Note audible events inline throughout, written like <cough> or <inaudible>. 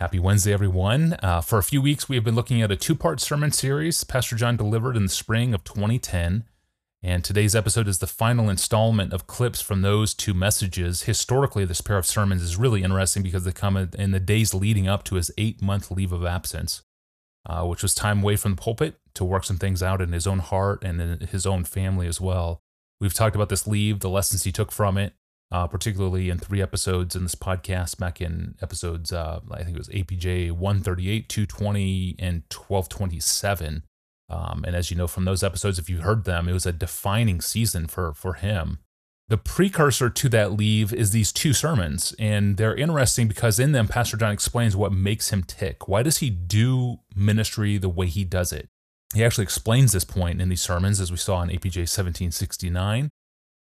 Happy Wednesday, everyone. Uh, for a few weeks, we have been looking at a two part sermon series Pastor John delivered in the spring of 2010. And today's episode is the final installment of clips from those two messages. Historically, this pair of sermons is really interesting because they come in the days leading up to his eight month leave of absence, uh, which was time away from the pulpit to work some things out in his own heart and in his own family as well. We've talked about this leave, the lessons he took from it, uh, particularly in three episodes in this podcast back in episodes, uh, I think it was APJ 138, 220, and 1227. Um, and as you know from those episodes, if you heard them, it was a defining season for, for him. The precursor to that leave is these two sermons, and they're interesting because in them, Pastor John explains what makes him tick. Why does he do ministry the way he does it? He actually explains this point in these sermons, as we saw in APJ 1769.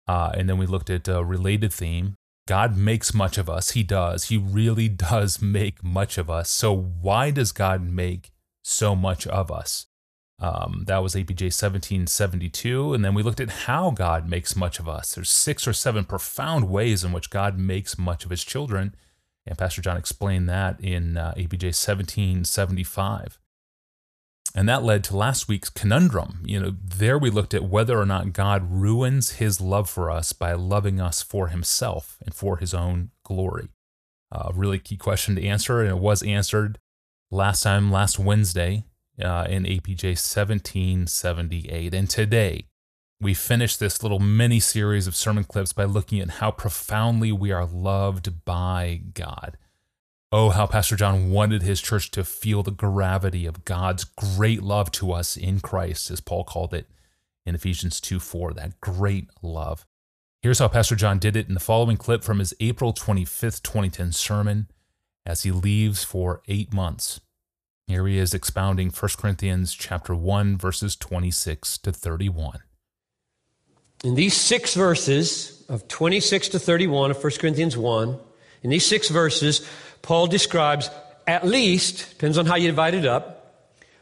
Uh, and then we looked at a related theme. God makes much of us. He does. He really <laughs> does make much of us. So, why does God make so much of us? Um, that was APJ 1772. And then we looked at how God makes much of us. There's six or seven profound ways in which God makes much of his children. And Pastor John explained that in uh, APJ 1775. And that led to last week's conundrum. You know, there we looked at whether or not God ruins his love for us by loving us for himself and for his own glory. A uh, really key question to answer, and it was answered last time, last Wednesday, uh, in APJ 1778. And today, we finish this little mini series of sermon clips by looking at how profoundly we are loved by God. Oh, how Pastor John wanted his church to feel the gravity of God's great love to us in Christ, as Paul called it in Ephesians 2 4, that great love. Here's how Pastor John did it in the following clip from his April 25th, 2010 sermon as he leaves for eight months. Here he is expounding 1 Corinthians chapter 1 verses 26 to 31. In these 6 verses of 26 to 31 of 1 Corinthians 1, in these 6 verses, Paul describes at least, depends on how you divide it up,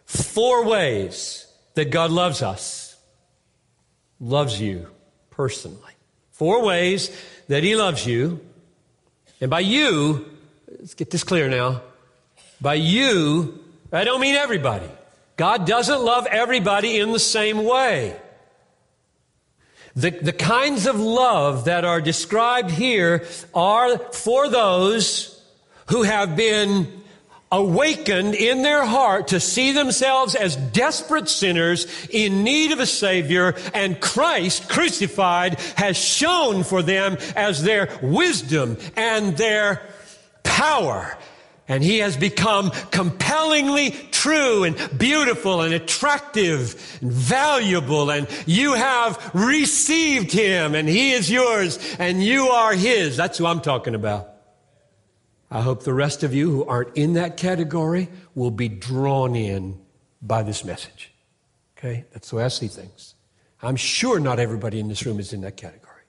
four ways that God loves us, loves you personally. Four ways that He loves you. And by you, let's get this clear now. By you, I don't mean everybody. God doesn't love everybody in the same way. The, the kinds of love that are described here are for those who have been awakened in their heart to see themselves as desperate sinners in need of a Savior, and Christ crucified has shown for them as their wisdom and their power. And he has become compellingly true and beautiful and attractive and valuable. And you have received him and he is yours and you are his. That's who I'm talking about. I hope the rest of you who aren't in that category will be drawn in by this message. Okay? That's the way I see things. I'm sure not everybody in this room is in that category.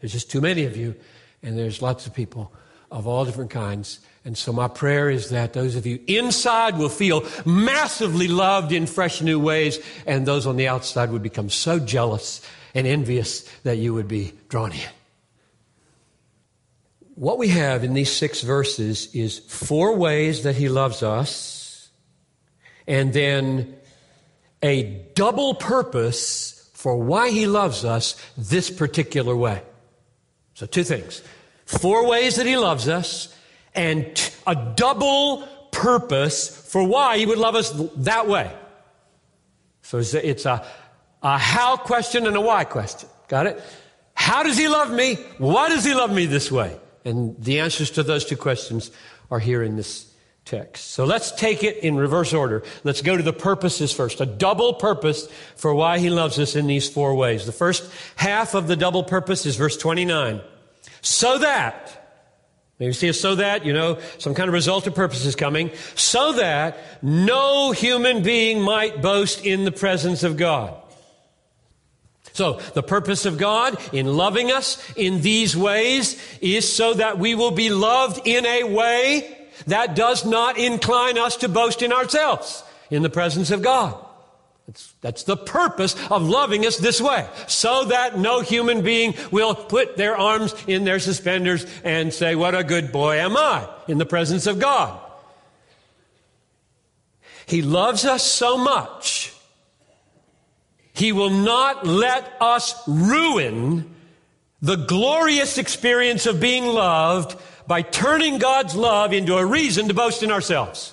There's just too many of you, and there's lots of people of all different kinds. And so my prayer is that those of you inside will feel massively loved in fresh new ways, and those on the outside would become so jealous and envious that you would be drawn in what we have in these six verses is four ways that he loves us, and then a double purpose for why he loves us this particular way. So, two things four ways that he loves us, and a double purpose for why he would love us that way. So, it's a, a how question and a why question. Got it? How does he love me? Why does he love me this way? And the answers to those two questions are here in this text. So let's take it in reverse order. Let's go to the purposes first. A double purpose for why he loves us in these four ways. The first half of the double purpose is verse 29. So that, you see a so that, you know, some kind of result or purpose is coming, so that no human being might boast in the presence of God. So, the purpose of God in loving us in these ways is so that we will be loved in a way that does not incline us to boast in ourselves in the presence of God. That's, that's, the purpose of loving us this way, so that no human being will put their arms in their suspenders and say, What a good boy am I in the presence of God. He loves us so much, He will not let us ruin the glorious experience of being loved by turning God's love into a reason to boast in ourselves.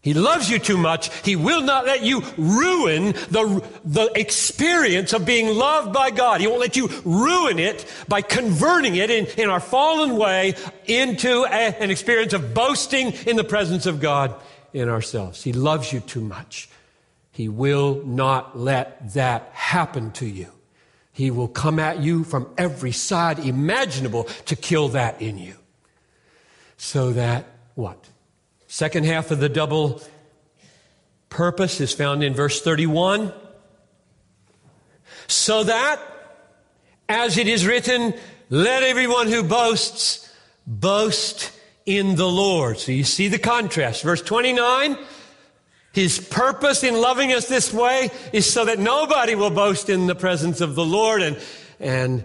He loves you too much. He will not let you ruin the, the experience of being loved by God. He won't let you ruin it by converting it in, in our fallen way into a, an experience of boasting in the presence of God in ourselves. He loves you too much. He will not let that happen to you. He will come at you from every side imaginable to kill that in you. So that what? Second half of the double purpose is found in verse 31. So that, as it is written, let everyone who boasts boast in the Lord. So you see the contrast. Verse 29, his purpose in loving us this way is so that nobody will boast in the presence of the Lord. And, and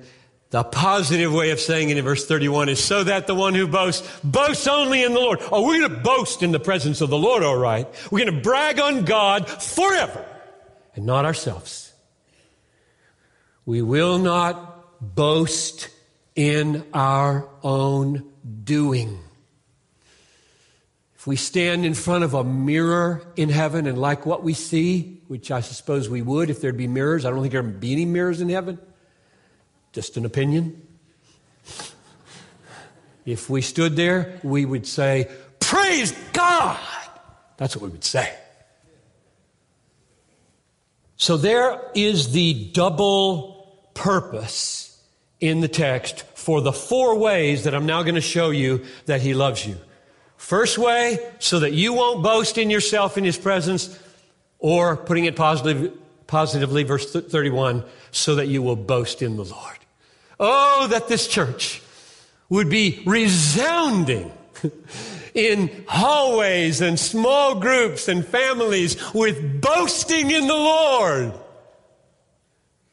the positive way of saying it in verse 31 is so that the one who boasts boasts only in the Lord. Oh, we're going to boast in the presence of the Lord, all right. We're going to brag on God forever and not ourselves. We will not boast in our own doing. We stand in front of a mirror in heaven and like what we see, which I suppose we would if there'd be mirrors, I don't think there'd be any mirrors in heaven. Just an opinion. If we stood there, we would say, Praise God! That's what we would say. So there is the double purpose in the text for the four ways that I'm now going to show you that He loves you. First way, so that you won't boast in yourself in His presence, or putting it positively, positively verse 31, so that you will boast in the Lord. Oh, that this church would be resounding <laughs> in hallways and small groups and families with boasting in the Lord.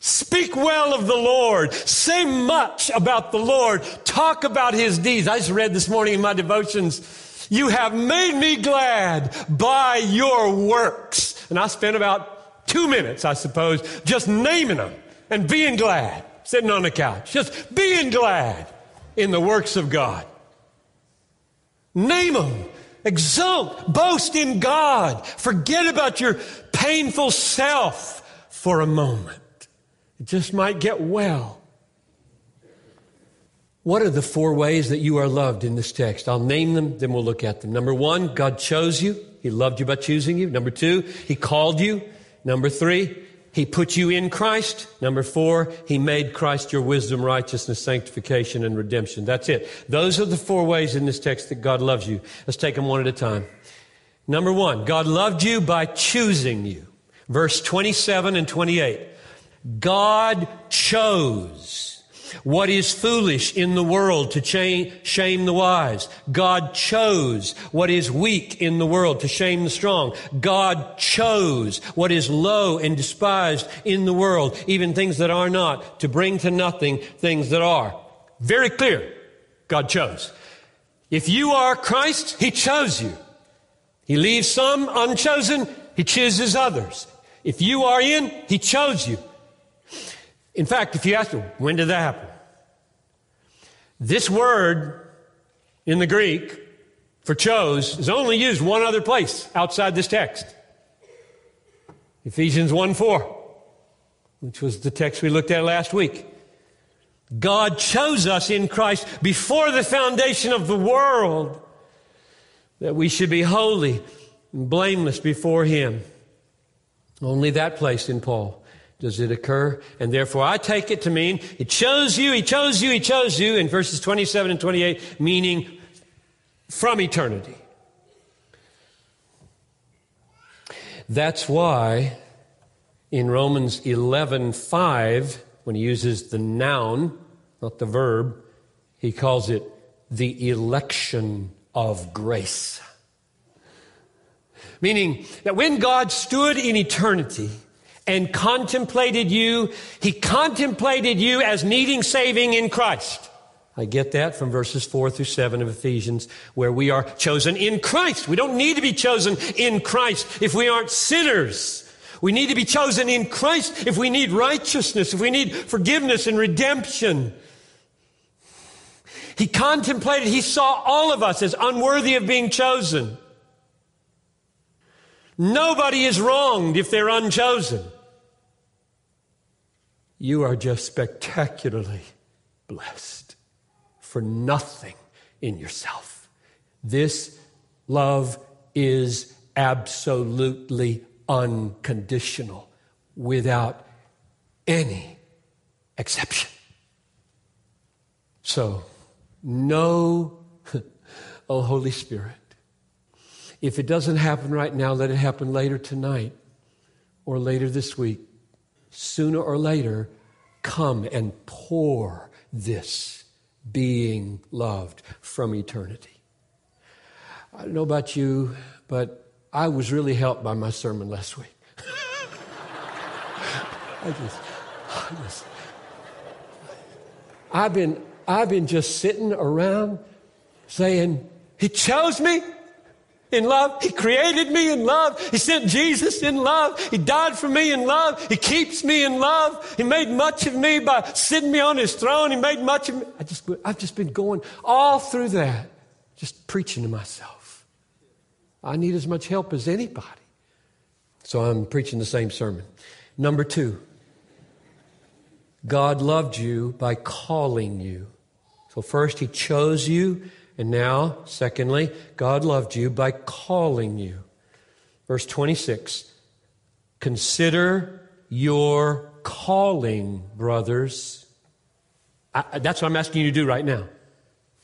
Speak well of the Lord. Say much about the Lord. Talk about his deeds. I just read this morning in my devotions, you have made me glad by your works. And I spent about two minutes, I suppose, just naming them and being glad sitting on the couch, just being glad in the works of God. Name them. Exult. Boast in God. Forget about your painful self for a moment. It just might get well. What are the four ways that you are loved in this text? I'll name them, then we'll look at them. Number one, God chose you. He loved you by choosing you. Number two, He called you. Number three, he put you in Christ. Number four, He made Christ your wisdom, righteousness, sanctification, and redemption. That's it. Those are the four ways in this text that God loves you. Let's take them one at a time. Number one, God loved you by choosing you. Verse 27 and 28. God chose what is foolish in the world to shame the wise. God chose what is weak in the world to shame the strong. God chose what is low and despised in the world, even things that are not, to bring to nothing things that are. Very clear. God chose. If you are Christ, He chose you. He leaves some unchosen, He chooses others. If you are in, He chose you. In fact, if you ask him, when did that happen? This word in the Greek for chose is only used one other place outside this text. Ephesians 1 4, which was the text we looked at last week. God chose us in Christ before the foundation of the world that we should be holy and blameless before Him. Only that place in Paul does it occur. And therefore, I take it to mean He chose you, He chose you, He chose you in verses 27 and 28, meaning from eternity. That's why in Romans 11 5, when he uses the noun, not the verb, he calls it the election of grace. Meaning that when God stood in eternity, and contemplated you. He contemplated you as needing saving in Christ. I get that from verses 4 through 7 of Ephesians, where we are chosen in Christ. We don't need to be chosen in Christ if we aren't sinners. We need to be chosen in Christ if we need righteousness, if we need forgiveness and redemption. He contemplated, he saw all of us as unworthy of being chosen. Nobody is wronged if they're unchosen. You are just spectacularly blessed for nothing in yourself. This love is absolutely unconditional without any exception. So, no, <laughs> oh Holy Spirit, if it doesn't happen right now, let it happen later tonight or later this week. Sooner or later, come and pour this being loved from eternity. I don't know about you, but I was really helped by my sermon last week. <laughs> I just, I just, I've been, I've been just sitting around saying, He chose me in love. He created me in love. He sent Jesus in love. He died for me in love. He keeps me in love. He made much of me by sitting me on his throne. He made much of me. I just, I've just been going all through that, just preaching to myself. I need as much help as anybody. So I'm preaching the same sermon. Number two, God loved you by calling you. So first, He chose you, and now, secondly, God loved you by calling you. Verse 26 Consider your calling, brothers. I, that's what I'm asking you to do right now.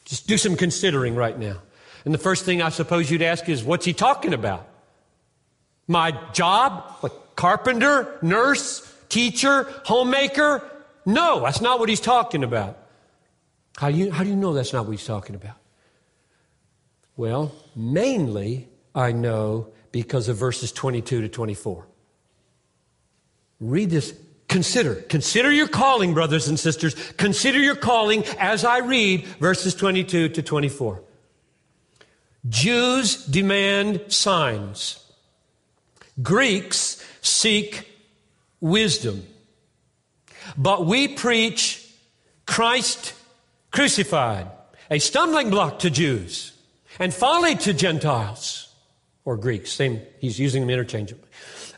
Just do some considering right now. And the first thing I suppose you'd ask is, what's he talking about? My job? Like carpenter, nurse, teacher, homemaker? No, that's not what he's talking about. How do you, how do you know that's not what he's talking about? Well, mainly I know because of verses 22 to 24. Read this. Consider. Consider your calling, brothers and sisters. Consider your calling as I read verses 22 to 24. Jews demand signs. Greeks seek wisdom. But we preach Christ crucified, a stumbling block to Jews and folly to Gentiles or Greeks. Same, he's using them interchangeably.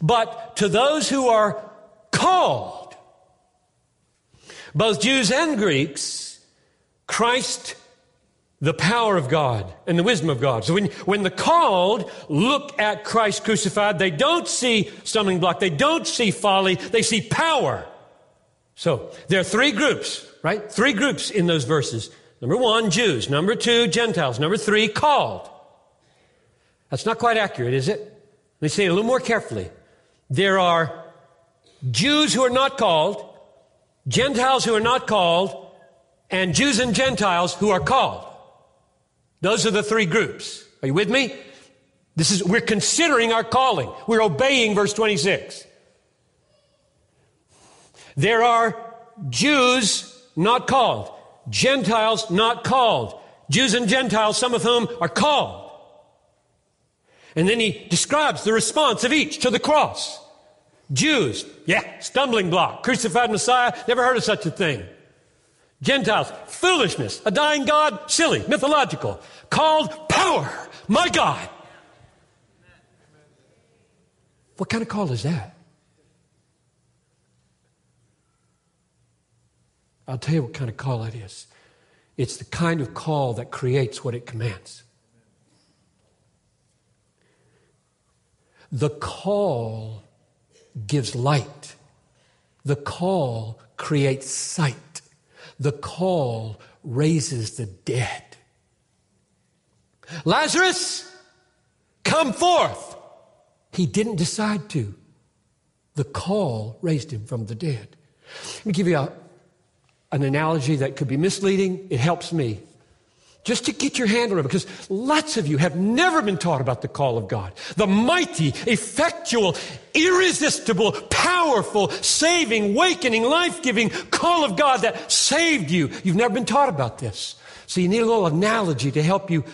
But to those who are called, both Jews and Greeks, Christ the power of God and the wisdom of God. So when, when the called look at Christ crucified, they don't see stumbling block. They don't see folly. They see power. So there are three groups, right? Three groups in those verses. Number one, Jews. Number two, Gentiles. Number three, called. That's not quite accurate, is it? Let me say it a little more carefully. There are Jews who are not called, Gentiles who are not called, and Jews and Gentiles who are called. Those are the three groups. Are you with me? This is, we're considering our calling. We're obeying verse 26. There are Jews not called, Gentiles not called, Jews and Gentiles, some of whom are called. And then he describes the response of each to the cross. Jews, yeah, stumbling block, crucified Messiah, never heard of such a thing. Gentiles, foolishness, a dying God, silly, mythological, called power, my God. What kind of call is that? I'll tell you what kind of call it is. It's the kind of call that creates what it commands. The call gives light. The call creates sight. The call raises the dead. Lazarus, come forth. He didn't decide to. The call raised him from the dead. Let me give you a, an analogy that could be misleading. It helps me. just to get your handle on it, because lots of you have never been taught about the call of God. The mighty, effectual, irresistible, powerful, saving, wakening, life-giving call of God that saved you. You've never been taught about this. So you need a little analogy to help you.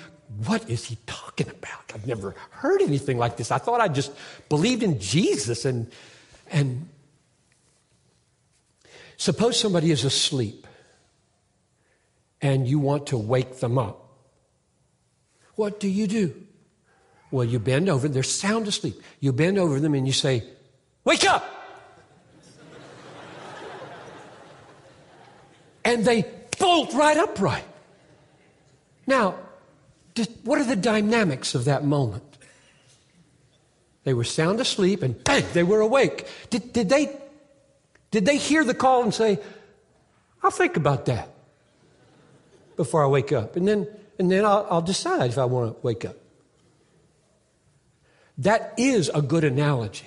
What is he talking about? I've never heard anything like this. I thought I just believed in Jesus and, and suppose somebody is asleep and you want to wake them up. What do you do? Well, you bend over, they're sound asleep. You bend over them and you say, Wake up! and they bolt right upright. Now, what are the dynamics of that moment? They were sound asleep and bang, they were awake. Did, did, they, did they hear the call and say, I'll think about that? before I wake up. And then, and then I'll, I'll decide if I want to wake up. That is a good analogy.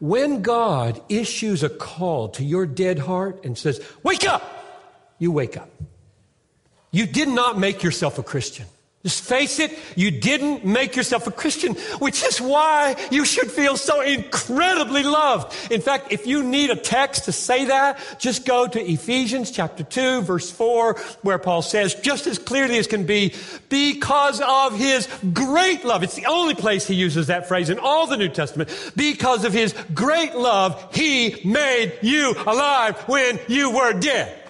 When God issues a call to your dead heart and says, Wake up! You wake up. You did not make yourself a Christian. Just face it, you didn't make yourself a Christian, which is why you should feel so incredibly loved. In fact, if you need a text to say that, just go to Ephesians chapter 2, verse 4, where Paul says, just as clearly as can be, because of his great love. It's the only place he uses that phrase in all the New Testament. Because of his great love, he made you alive when you were dead.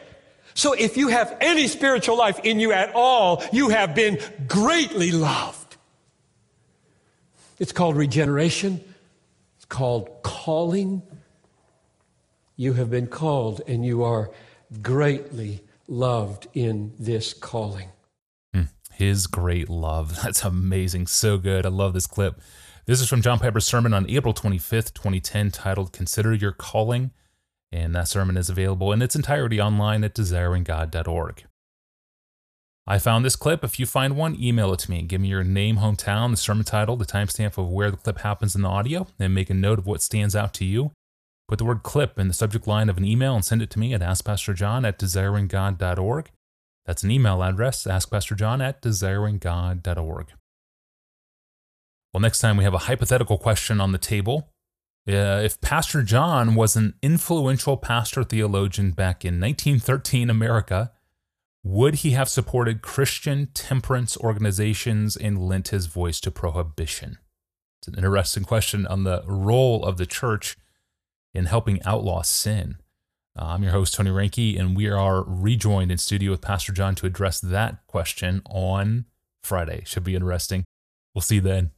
So if you have any spiritual life in you at all, you have been greatly loved. It's called regeneration. It's called calling. You have been called and you are greatly loved in this calling. Hmm. His great love. <laughs> That's amazing. So good. I love this clip. This is from John Piper's sermon on April 25th, 2010, titled Consider Your Calling. And that sermon is available in its entirety online at desiringgod.org. I found this clip. If you find one, email it to me. Give me your name, hometown, the sermon title, the timestamp of where the clip happens in the audio, and make a note of what stands out to you. Put the word clip in the subject line of an email and send it to me at askpastorjohn at desiringgod.org. That's an email address, askpastorjohn at desiringgod.org. Well, next time we have a hypothetical question on the table. Uh, if Pastor John was an influential pastor theologian back in 1913 America, would he have supported Christian temperance organizations and lent his voice to prohibition? It's an interesting question on the role of the church in helping outlaw sin. Uh, I'm your host, Tony Reinke, and we are rejoined in studio with Pastor John to address that question on Friday. Should be interesting. We'll see you then.